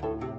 우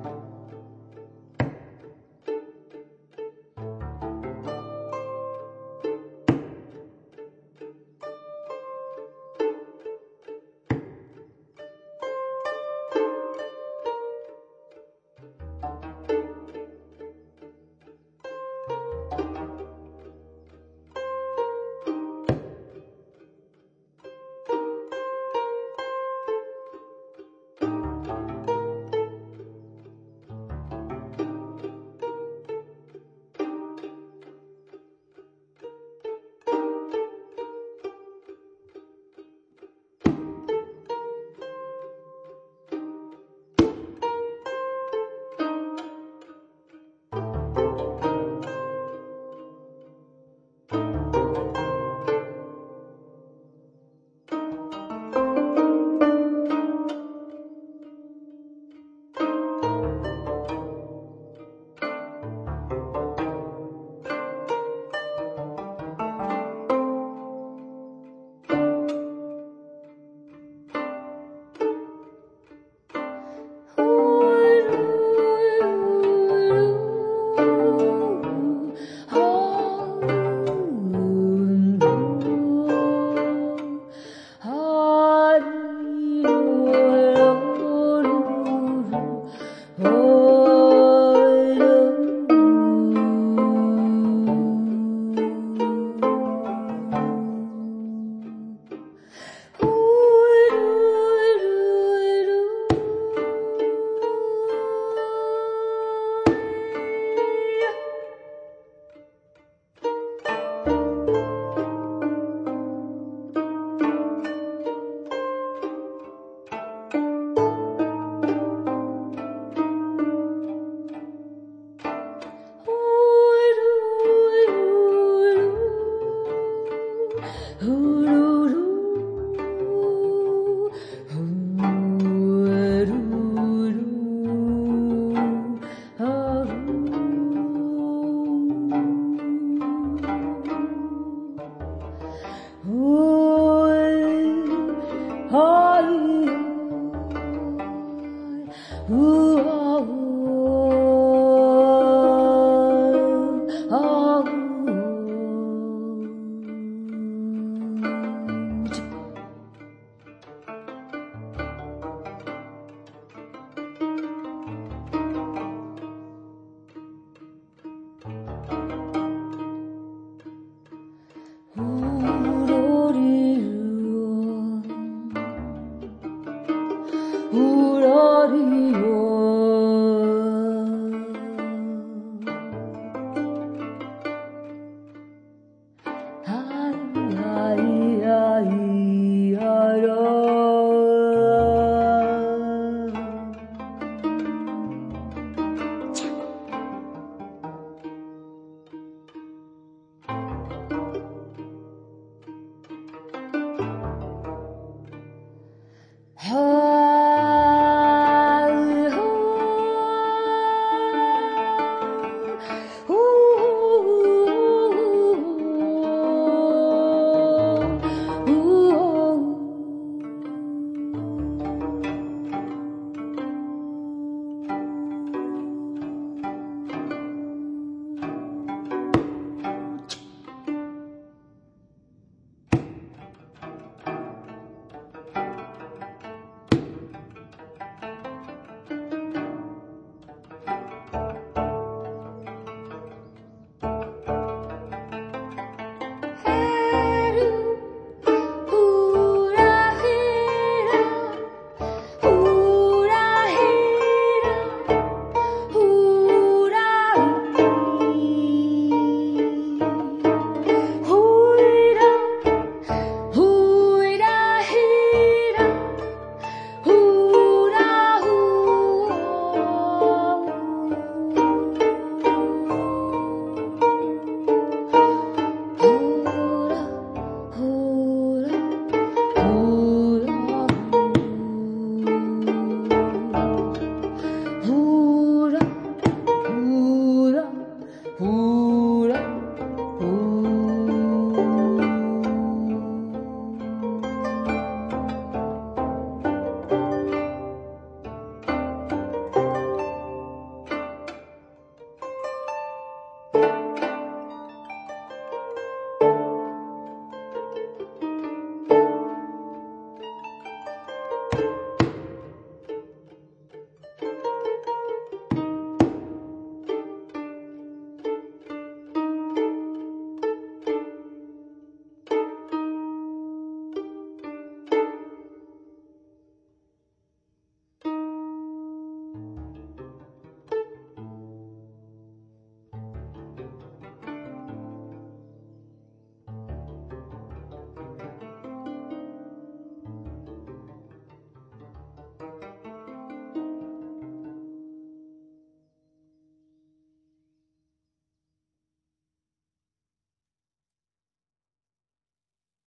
러